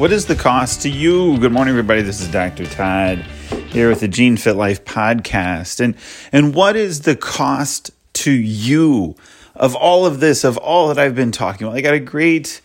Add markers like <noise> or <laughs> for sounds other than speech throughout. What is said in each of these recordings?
What is the cost to you? Good morning, everybody. This is Dr. Todd here with the Gene Fit Life podcast. And, and what is the cost to you of all of this, of all that I've been talking about? I got a great,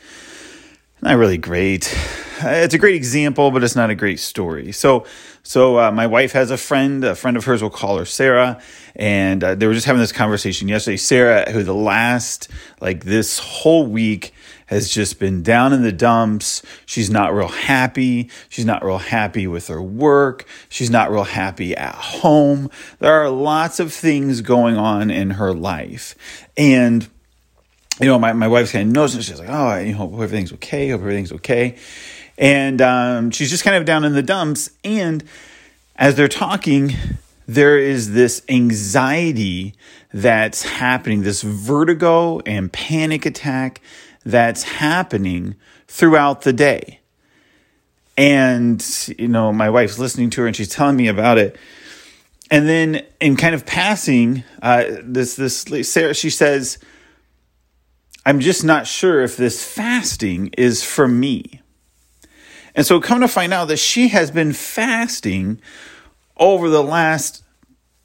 not really great, it's a great example, but it's not a great story. So, so uh, my wife has a friend. A friend of hers, we'll call her Sarah, and uh, they were just having this conversation yesterday. Sarah, who the last like this whole week has just been down in the dumps. She's not real happy. She's not real happy with her work. She's not real happy at home. There are lots of things going on in her life, and you know, my, my wife's kind of knows, and she's like, oh, I hope everything's okay. Hope everything's okay. And um, she's just kind of down in the dumps. And as they're talking, there is this anxiety that's happening, this vertigo and panic attack that's happening throughout the day. And, you know, my wife's listening to her and she's telling me about it. And then in kind of passing, uh, this, this, Sarah, she says, I'm just not sure if this fasting is for me. And so come to find out that she has been fasting over the last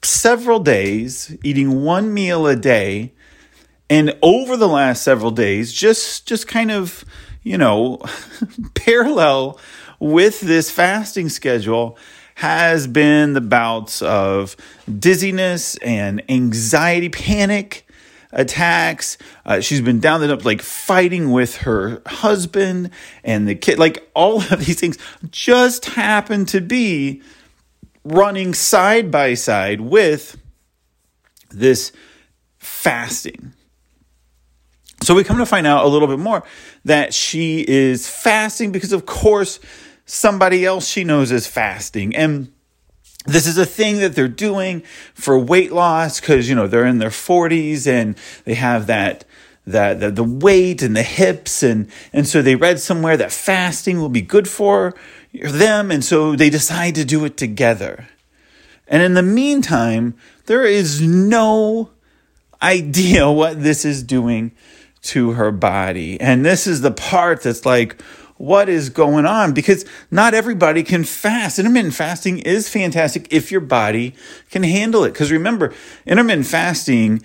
several days, eating one meal a day. And over the last several days, just just kind of, you know, <laughs> parallel with this fasting schedule has been the bouts of dizziness and anxiety, panic, attacks. Uh, she's been down up, like fighting with her husband and the kid. Like all of these things just happen to be running side by side with this fasting. So we come to find out a little bit more that she is fasting because, of course, somebody else she knows is fasting. And this is a thing that they're doing for weight loss because you know they're in their 40s and they have that that the, the weight and the hips and and so they read somewhere that fasting will be good for them and so they decide to do it together. And in the meantime there is no idea <laughs> what this is doing to her body. And this is the part that's like what is going on because not everybody can fast. Intermittent fasting is fantastic if your body can handle it. Because remember, intermittent fasting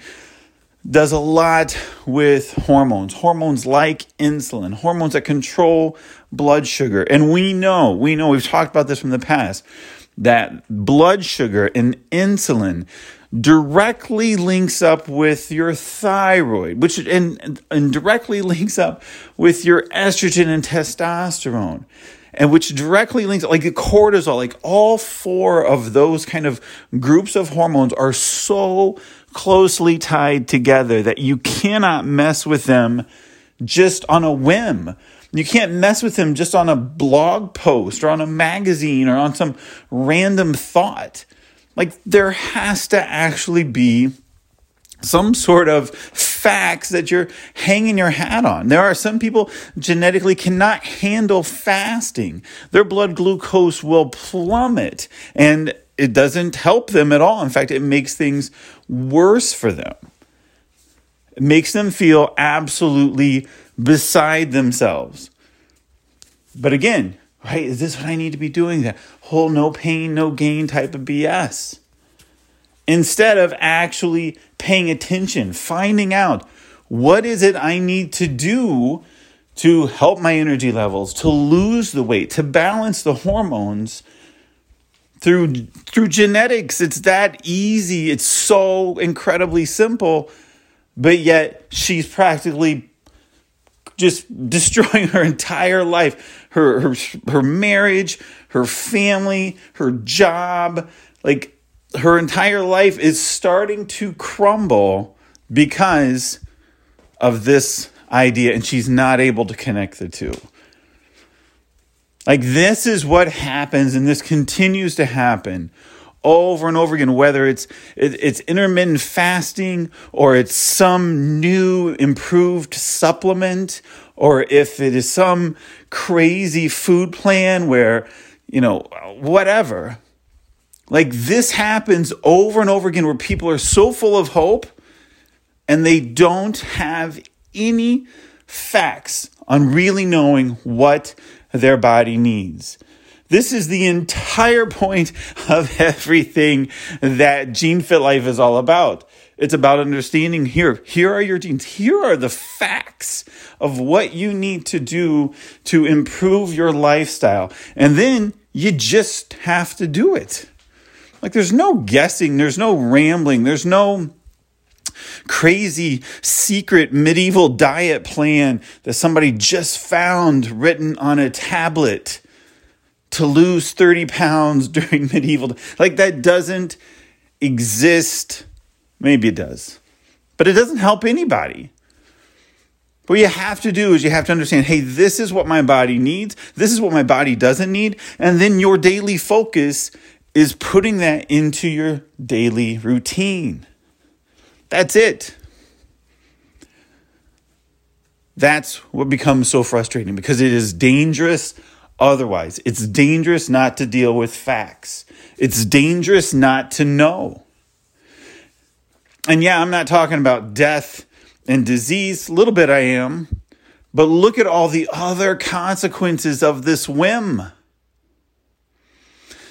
does a lot with hormones, hormones like insulin, hormones that control blood sugar. And we know, we know, we've talked about this from the past, that blood sugar and insulin directly links up with your thyroid, which and, and directly <laughs> links up with your estrogen and testosterone. And which directly links like the cortisol, like all four of those kind of groups of hormones are so closely tied together that you cannot mess with them just on a whim. You can't mess with him just on a blog post or on a magazine or on some random thought. Like there has to actually be some sort of facts that you're hanging your hat on. There are some people genetically cannot handle fasting. Their blood glucose will plummet and it doesn't help them at all. In fact, it makes things worse for them. Makes them feel absolutely beside themselves. But again, right? Is this what I need to be doing? That whole no pain, no gain type of BS. Instead of actually paying attention, finding out what is it I need to do to help my energy levels, to lose the weight, to balance the hormones through through genetics. It's that easy. It's so incredibly simple, but yet she's practically just <laughs> destroying her entire life, her her her marriage, her family, her job, like her entire life is starting to crumble because of this idea and she's not able to connect the two. Like this is what happens and this continues to happen over and over again, whether it's it's intermittent fasting or it's some new improved supplement, or if it is some crazy food plan where you know whatever. Like this happens over and over again, where people are so full of hope and they don't have any facts on really knowing what their body needs. This is the entire point <laughs> of everything that Gene Fit Life is all about. It's about understanding here. Here are your genes. Here are the facts of what you need to do to improve your lifestyle. And then you just have to do it. Like there's no guessing, there's no rambling, there's no crazy secret medieval diet plan that somebody just found written on a tablet to lose 30 pounds <laughs> during medieval like that doesn't exist. Maybe it does but it doesn't help anybody. What you have to do is you have to understand hey this is what my body needs this is what my body doesn't need and then your daily focus is putting that into your daily routine. That's it. That's what becomes so frustrating because it is dangerous otherwise. It's dangerous not to deal with facts, it's dangerous not to know. And yeah, I'm not talking about death and disease, a little bit I am, but look at all the other consequences of this whim.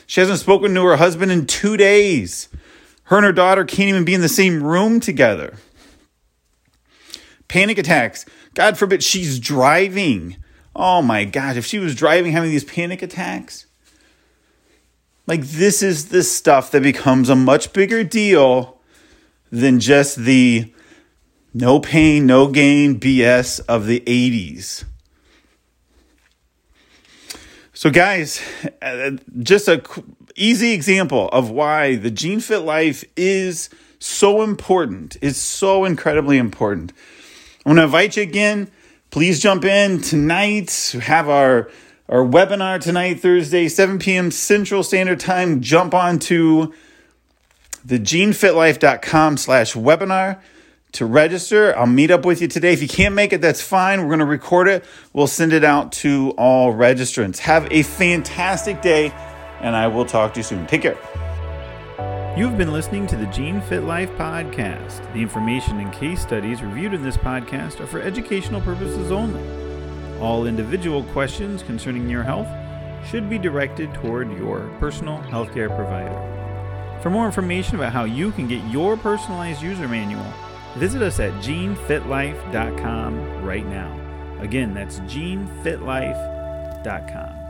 She hasn't spoken to her husband in two days. Her and her daughter can't even be in the same room together. Panic attacks. God forbid she's driving. Oh my God, if she was driving having these panic attacks. Like, this is the stuff that becomes a much bigger deal than just the no pain, no gain BS of the 80s. So, guys, uh, just a easy example of why the Gene Fit life is so important, is so incredibly important. I'm going to invite you again. Please jump in tonight. Have our our webinar tonight, Thursday, 7 p.m. Central Standard Time. Jump on to the genefitlife.com slash webinar to register. I'll meet up with you today. If you can't make it, that's fine. We're going to record it. We'll send it out to all registrants. Have a fantastic day, and I will talk to you soon. Take care. You've been listening to the Gene Fit Life podcast. The information and case studies reviewed in this podcast are for educational purposes only. All individual questions concerning your health should be directed toward your personal healthcare provider. For more information about how you can get your personalized user manual, Visit us at genefitlife.com right now. Again, that's genefitlife.com.